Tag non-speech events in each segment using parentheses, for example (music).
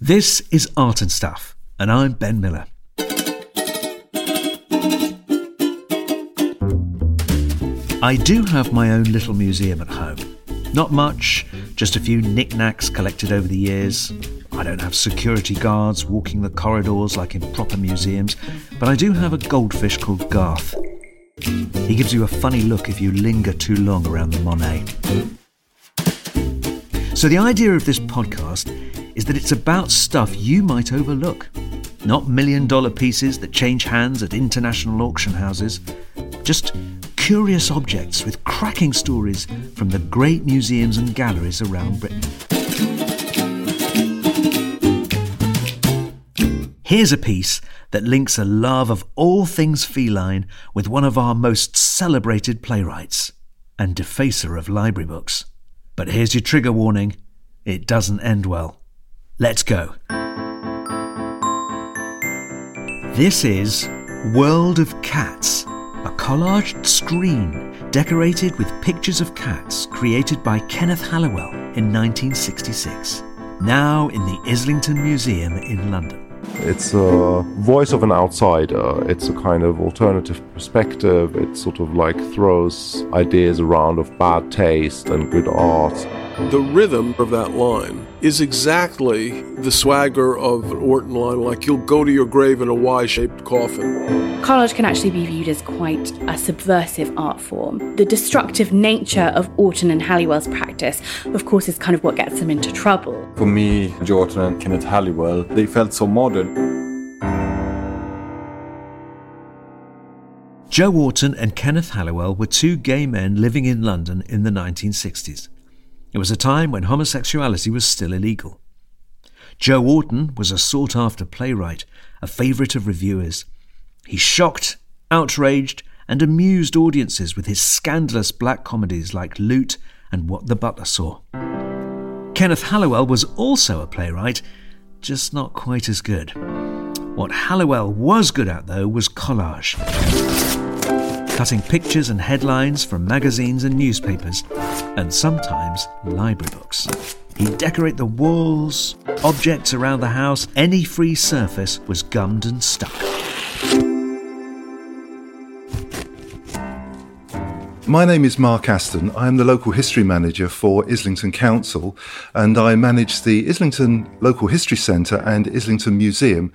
This is Art and Stuff, and I'm Ben Miller. I do have my own little museum at home. Not much, just a few knickknacks collected over the years. I don't have security guards walking the corridors like in proper museums, but I do have a goldfish called Garth. He gives you a funny look if you linger too long around the Monet. So, the idea of this podcast is that it's about stuff you might overlook. Not million dollar pieces that change hands at international auction houses, just curious objects with cracking stories from the great museums and galleries around Britain. Here's a piece that links a love of all things feline with one of our most celebrated playwrights and defacer of library books. But here's your trigger warning it doesn't end well. Let's go. This is World of Cats, a collaged screen decorated with pictures of cats created by Kenneth Halliwell in 1966, now in the Islington Museum in London. It's a voice of an outsider. It's a kind of alternative perspective. It sort of like throws ideas around of bad taste and good art. The rhythm of that line is exactly the swagger of an Orton line, like you'll go to your grave in a Y shaped coffin. Collage can actually be viewed as quite a subversive art form. The destructive nature of Orton and Halliwell's practice, of course, is kind of what gets them into trouble. For me, Joe Orton and Kenneth Halliwell, they felt so modern. Joe Orton and Kenneth Halliwell were two gay men living in London in the 1960s. It was a time when homosexuality was still illegal. Joe Orton was a sought after playwright, a favourite of reviewers. He shocked, outraged, and amused audiences with his scandalous black comedies like Loot and What the Butler Saw. Kenneth Halliwell was also a playwright, just not quite as good. What Halliwell was good at, though, was collage cutting pictures and headlines from magazines and newspapers, and sometimes library books. He'd decorate the walls, objects around the house, any free surface was gummed and stuck. My name is Mark Aston. I am the local history manager for Islington Council and I manage the Islington Local History Centre and Islington Museum.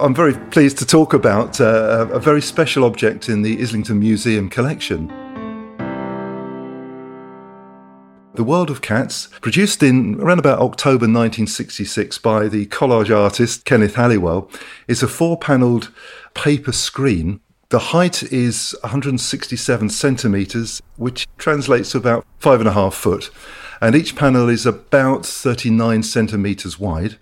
I'm very pleased to talk about uh, a very special object in the Islington Museum collection. The World of Cats, produced in around about October 1966 by the collage artist Kenneth Halliwell, is a four panelled paper screen. The height is 167 centimetres, which translates to about five and a half foot. And each panel is about 39 centimetres wide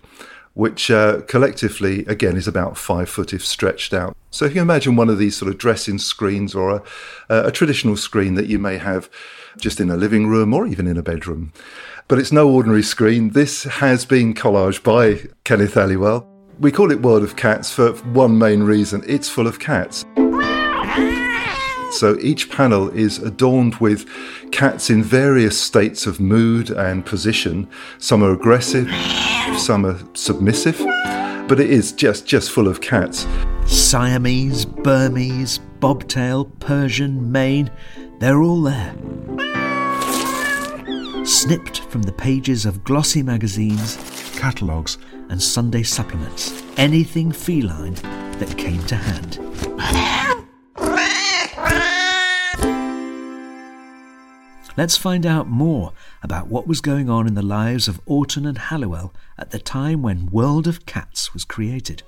which uh, collectively, again, is about five foot if stretched out. So if you imagine one of these sort of dressing screens or a, a traditional screen that you may have just in a living room or even in a bedroom. But it's no ordinary screen. This has been collaged by Kenneth Halliwell. We call it World of Cats for one main reason it's full of cats. So each panel is adorned with cats in various states of mood and position. Some are aggressive, some are submissive, but it is just just full of cats. Siamese, Burmese, bobtail, Persian, Maine, they're all there. Snipped from the pages of glossy magazines, catalogues, and Sunday supplements. Anything feline that came to hand. Let's find out more about what was going on in the lives of Orton and Halliwell at the time when World of Cats was created.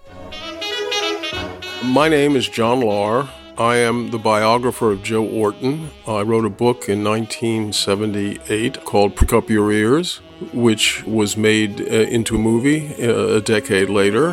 My name is John Lahr. I am the biographer of Joe Orton. I wrote a book in 1978 called Prick Up Your Ears, which was made uh, into a movie uh, a decade later.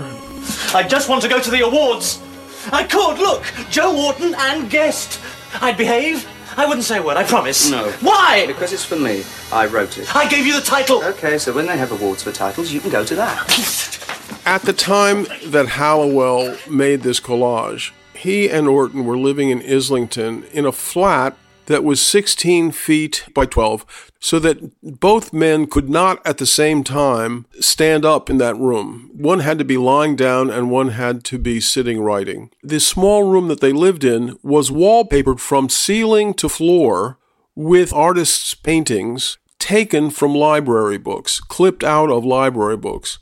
I just want to go to the awards. I could, look, Joe Orton and guest. I'd behave. I wouldn't say a word, I promise. No. Why? Because it's for me. I wrote it. I gave you the title. Okay, so when they have awards for titles, you can go to that. At the time that Halliwell made this collage, he and Orton were living in Islington in a flat that was 16 feet by 12, so that both men could not at the same time stand up in that room. One had to be lying down and one had to be sitting writing. The small room that they lived in was wallpapered from ceiling to floor with artists' paintings taken from library books, clipped out of library books.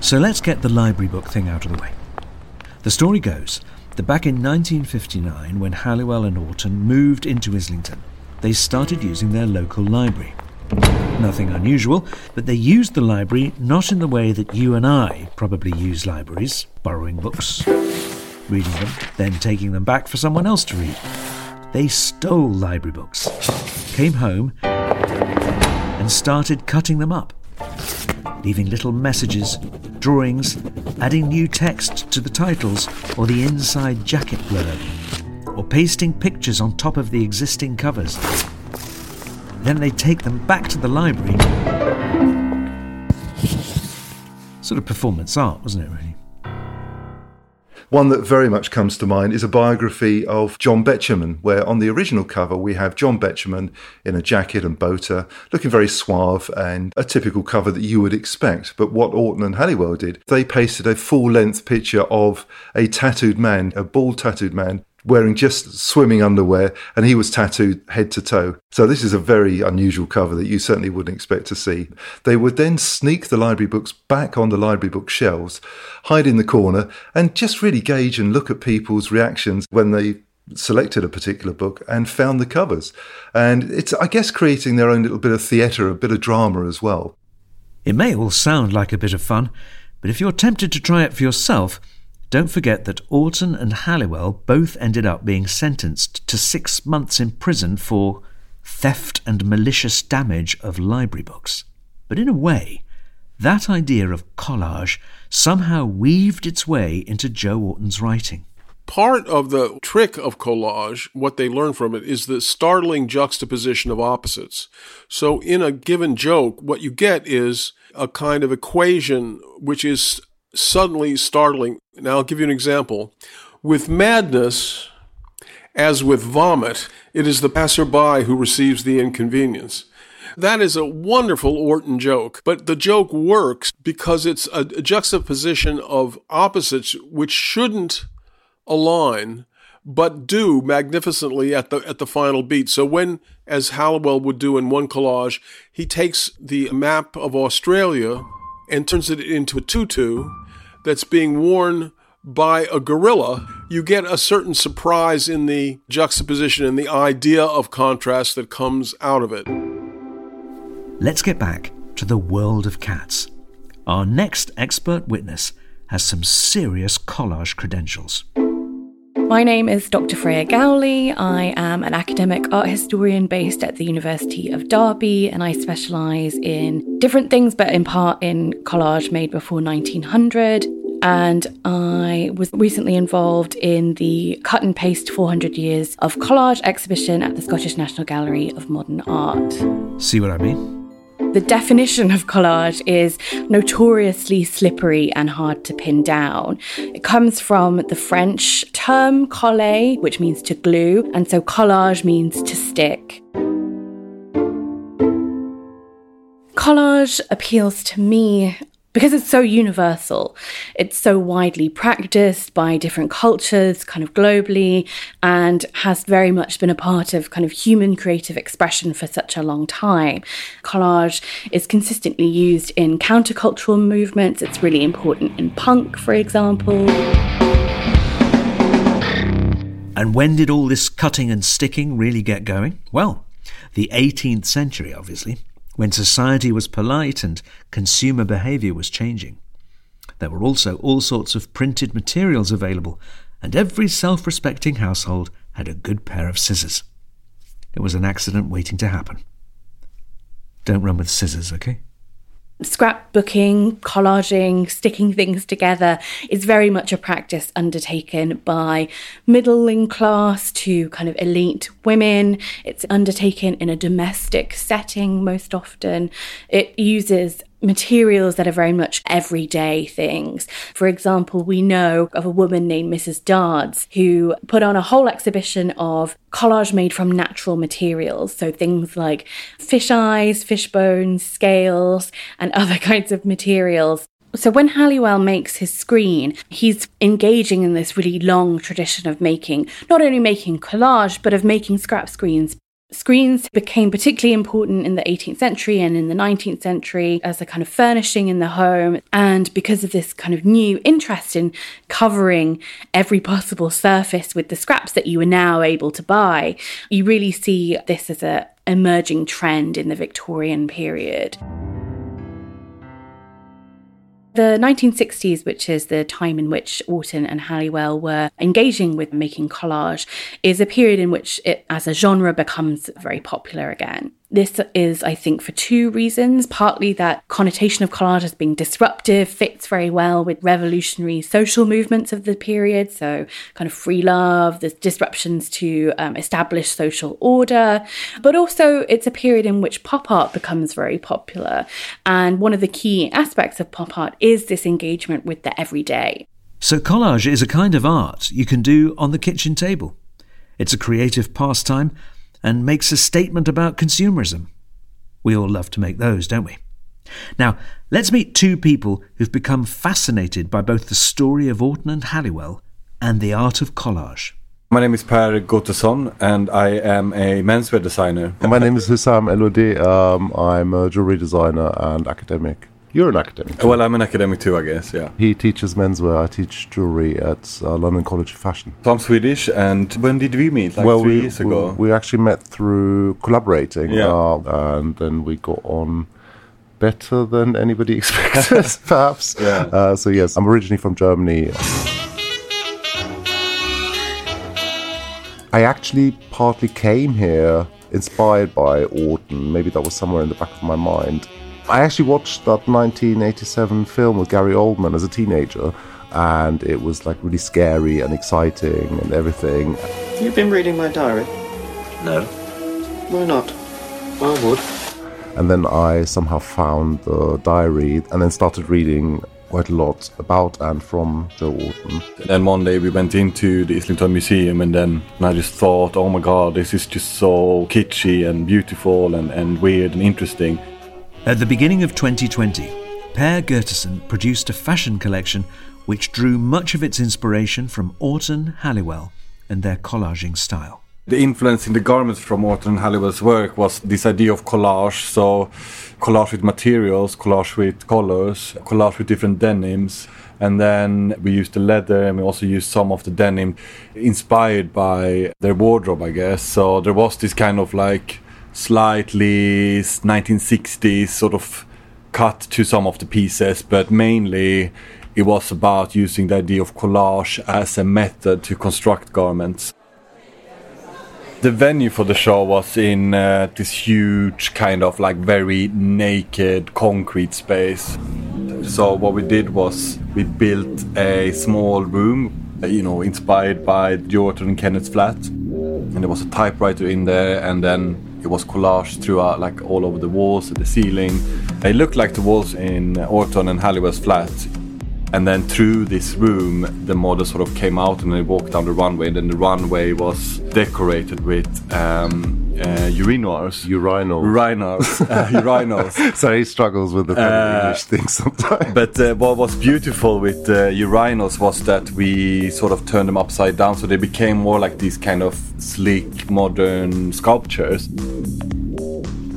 So let's get the library book thing out of the way. The story goes that back in 1959, when Halliwell and Orton moved into Islington, they started using their local library. Nothing unusual, but they used the library not in the way that you and I probably use libraries, borrowing books, reading them, then taking them back for someone else to read. They stole library books, came home, and started cutting them up leaving little messages, drawings, adding new text to the titles or the inside jacket blurb, or pasting pictures on top of the existing covers. Then they take them back to the library. Sort of performance art, wasn't it, really? One that very much comes to mind is a biography of John Betjeman, where on the original cover we have John Betjeman in a jacket and boater, looking very suave and a typical cover that you would expect. But what Orton and Halliwell did, they pasted a full length picture of a tattooed man, a bald tattooed man, wearing just swimming underwear, and he was tattooed head to toe. So this is a very unusual cover that you certainly wouldn't expect to see. They would then sneak the library books back on the library book shelves, hide in the corner, and just really gauge and look at people's reactions when they selected a particular book and found the covers. And it's, I guess, creating their own little bit of theatre, a bit of drama as well. It may all sound like a bit of fun, but if you're tempted to try it for yourself, don't forget that Orton and Halliwell both ended up being sentenced to six months in prison for theft and malicious damage of library books. But in a way, that idea of collage somehow weaved its way into Joe Orton's writing. Part of the trick of collage, what they learn from it, is the startling juxtaposition of opposites. So, in a given joke, what you get is a kind of equation which is suddenly startling. Now, I'll give you an example. With madness, as with vomit, it is the passerby who receives the inconvenience. That is a wonderful Orton joke, but the joke works because it's a, juxtaposition of opposites which shouldn't align, but do magnificently at the at the final beat. So when, as Halliwell would do in one collage, he takes the map of Australia and turns it into a tutu, that's being worn by a gorilla, you get a certain surprise in the juxtaposition and the idea of contrast that comes out of it. Let's get back to the world of cats. Our next expert witness has some serious collage credentials. My name is Dr. Freya Gowrley. I am an academic art historian based at the University of Derby, and I specialise in different things, but in part in collage made before 1900. And I was recently involved in the cut and paste 400 years of collage exhibition at the Scottish National Gallery of Modern Art. See what I mean? The definition of collage is notoriously slippery and hard to pin down. It comes from the French term coller, which means to glue, and so collage means to stick. Collage appeals to me because it's so universal, it's so widely practiced by different cultures, kind of globally, and has very much been a part of kind of human creative expression for such a long time. Collage is consistently used in countercultural movements, it's really important in punk, for example. And when did all this cutting and sticking really get going? Well, the 18th century, obviously when society was polite and consumer behaviour was changing. There were also all sorts of printed materials available, and every self respecting household had a good pair of scissors. It was an accident waiting to happen. Don't run with scissors, okay? Scrapbooking, collaging, sticking things together is very much a practice undertaken by middling class to kind of elite women. It's undertaken in a domestic setting most often. It uses materials that are very much everyday things. For example, we know of a woman named Mrs. Dards who put on a whole exhibition of collage made from natural materials. So things like fish eyes, fish bones, scales, and (laughs) other kinds of materials. So when Halliwell makes his screen, he's engaging in this really long tradition of making, not only making collage, but of making scrap screens Screens became particularly important in the 18th century and in the 19th century as a kind of furnishing in the home. And because of this kind of new interest in covering every possible surface with the scraps that you were now able to buy, you really see this as a emerging trend in the Victorian period. The 1960s, which is the time in which Orton and Halliwell were engaging with making collage, is a period in which it, as a genre, becomes very popular again. This is, I think, for two reasons. Partly that connotation of collage as being disruptive fits very well with revolutionary social movements of the period. So, kind of free love, the disruptions to um, established social order. But also, it's a period in which pop art becomes very popular. And one of the key aspects of pop art is this engagement with the everyday. So, collage is a kind of art you can do on the kitchen table. It's a creative pastime and makes a statement about consumerism. We all love to make those, don't we? Now, let's meet two people who've become fascinated by both the story of Orton and Halliwell and the art of collage. My name is Per Götesson and I am a menswear designer. My name is Husam El Odeh. Um, I'm a jewelry designer and academic. You're an academic. Well, I'm an academic too, I guess. Yeah. He teaches menswear. I teach jewelry at uh, London College of Fashion. So I'm Swedish, and when did we meet? Like well, three we, years ago. We, we actually met through collaborating. Yeah. Uh, and then we got on better than anybody (laughs) expected, (laughs) perhaps. Yeah. Uh, so yes, I'm originally from Germany. I actually partly came here inspired by Orton. Maybe that was somewhere in the back of my mind. I actually watched that 1987 film with Gary Oldman as a teenager, and it was like really scary and exciting and everything. You've been reading my diary? No. Why not? I would. And then I somehow found the diary and then started reading quite a lot about and from Joe Orton. Then one day we went into the Islington Museum and then I just thought, oh my god, this is just so kitschy and beautiful and, and weird and interesting. At the beginning of 2020, Per Götesson produced a fashion collection which drew much of its inspiration from Orton Halliwell and their collaging style. The influence in the garments from Orton Halliwell's work was this idea of collage. So, collage with materials, collage with colors, collage with different denims. And then we used the leather and we also used some of the denim inspired by their wardrobe, I guess. So, there was this kind of like slightly 1960s sort of cut to some of the pieces, but mainly it was about using the idea of collage as a method to construct garments. The venue for the show was in uh, this huge kind of like very naked concrete space. So what we did was we built a small room, uh, you know, inspired by Jordan and Kenneth's flat. And there was a typewriter in there and then it was collaged throughout, like all over the walls and the ceiling. It looked like the walls in Orton and Halliwell's flat. And then through this room, the model sort of came out and they walked down the runway. And then the runway was decorated with um, uh, urinoirs. Urinal. Urinals. (laughs) uh, urinals. so he struggles with the Uh, English thing sometimes. But uh, what was beautiful with uh, urinals was that we sort of turned them upside down, so they became more like these kind of sleek, modern sculptures.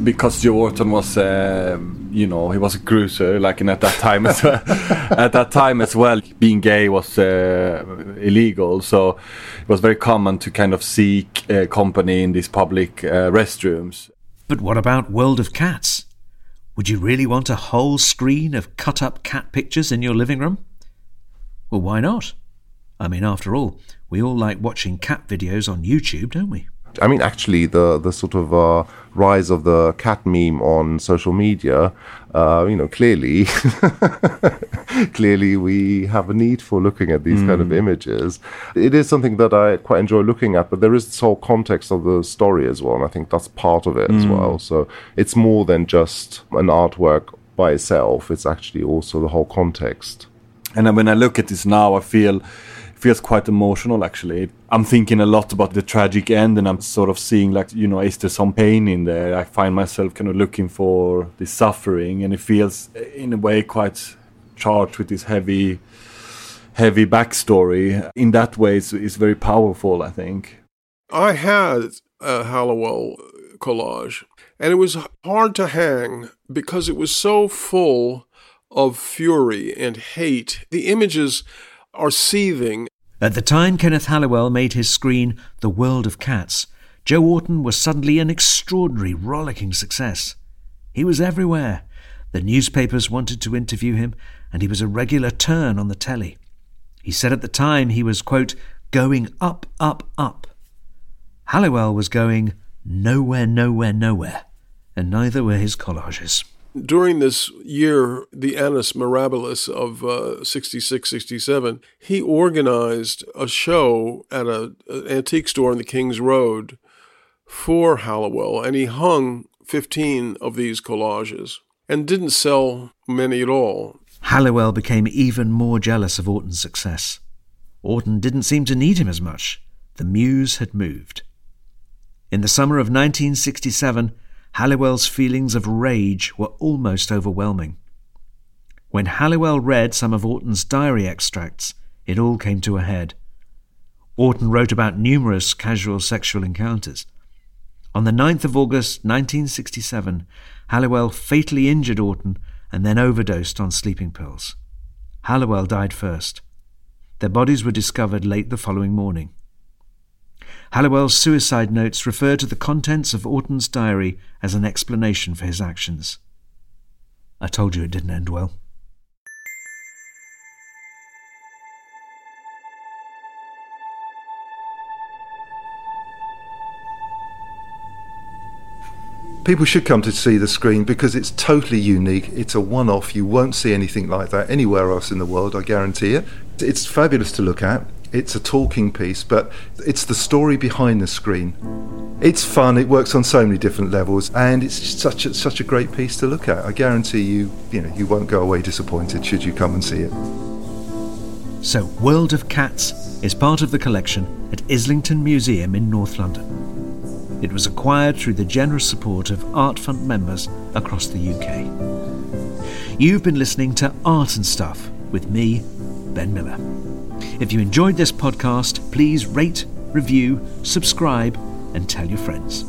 Because Joe Orton was, uh, you know, he was a cruiser, like in at that time as well. (laughs) at that time as well, being gay was uh, illegal, so it was very common to kind of seek uh, company in these public uh, restrooms. But what about World of Cats? Would you really want a whole screen of cut up cat pictures in your living room? Well, why not? I mean, after all, we all like watching cat videos on YouTube, don't we? I mean, actually, the the sort of uh, rise of the cat meme on social media, uh, you know, clearly, (laughs) clearly, we have a need for looking at these kind of images. It is something that I quite enjoy looking at, but there is this whole context of the story as well, and I think that's part of it as well. So it's more than just an artwork by itself. It's actually also the whole context. And when I look at this now, I feel feels quite emotional. Actually, I'm thinking a lot about the tragic end, and I'm sort of seeing like you know, is there some pain in there? I find myself kind of looking for the suffering, and it feels eh, in a way quite charged with this heavy, heavy backstory. In that way, it's, it's very powerful. I think. I had a Halliwell collage, and it was hard to hang because it was so full of fury and hate. The images are seething. At the time Kenneth Halliwell made his screen The World of Cats, Joe Orton was suddenly an extraordinary, rollicking success. He was everywhere. The newspapers wanted to interview him, and he was a regular turn on the telly. He said at the time he was, quote, going up, up, up. Halliwell was going nowhere, nowhere, nowhere, and neither were his collages. During this year, the annus mirabilis of uh, 66, 67, he organized a show at a, an antique store on the King's Road for Halliwell, and he hung 15 of these collages and didn't sell many at all. Halliwell became even more jealous of Orton's success. Orton didn't seem to need him as much. The muse had moved. In the summer of 1967, Halliwell's feelings of rage were almost overwhelming. When Halliwell read some of Orton's diary extracts, it all came to a head. Orton wrote about numerous casual sexual encounters. On the 9th of August 1967, Halliwell fatally injured Orton and then overdosed on sleeping pills. Halliwell died first. Their bodies were discovered late the following morning. Halliwell's suicide notes refer to the contents of Orton's diary as an explanation for his actions. I told you it didn't end well. People should come to see the screen because it's totally unique. It's a one off. You won't see anything like that anywhere else in the world, I guarantee it. It's fabulous to look at. It's a talking piece, but it's the story behind the screen. It's fun. It works on so many different levels, and it's such a, such a great piece to look at. I guarantee you, you know, you won't go away disappointed should you come and see it. So, World of Cats is part of the collection at Islington Museum in North London. It was acquired through the generous support of Art Fund members across the UK. You've been listening to Art and Stuff with me, Ben Miller. If you enjoyed this podcast, please rate, review, subscribe, and tell your friends.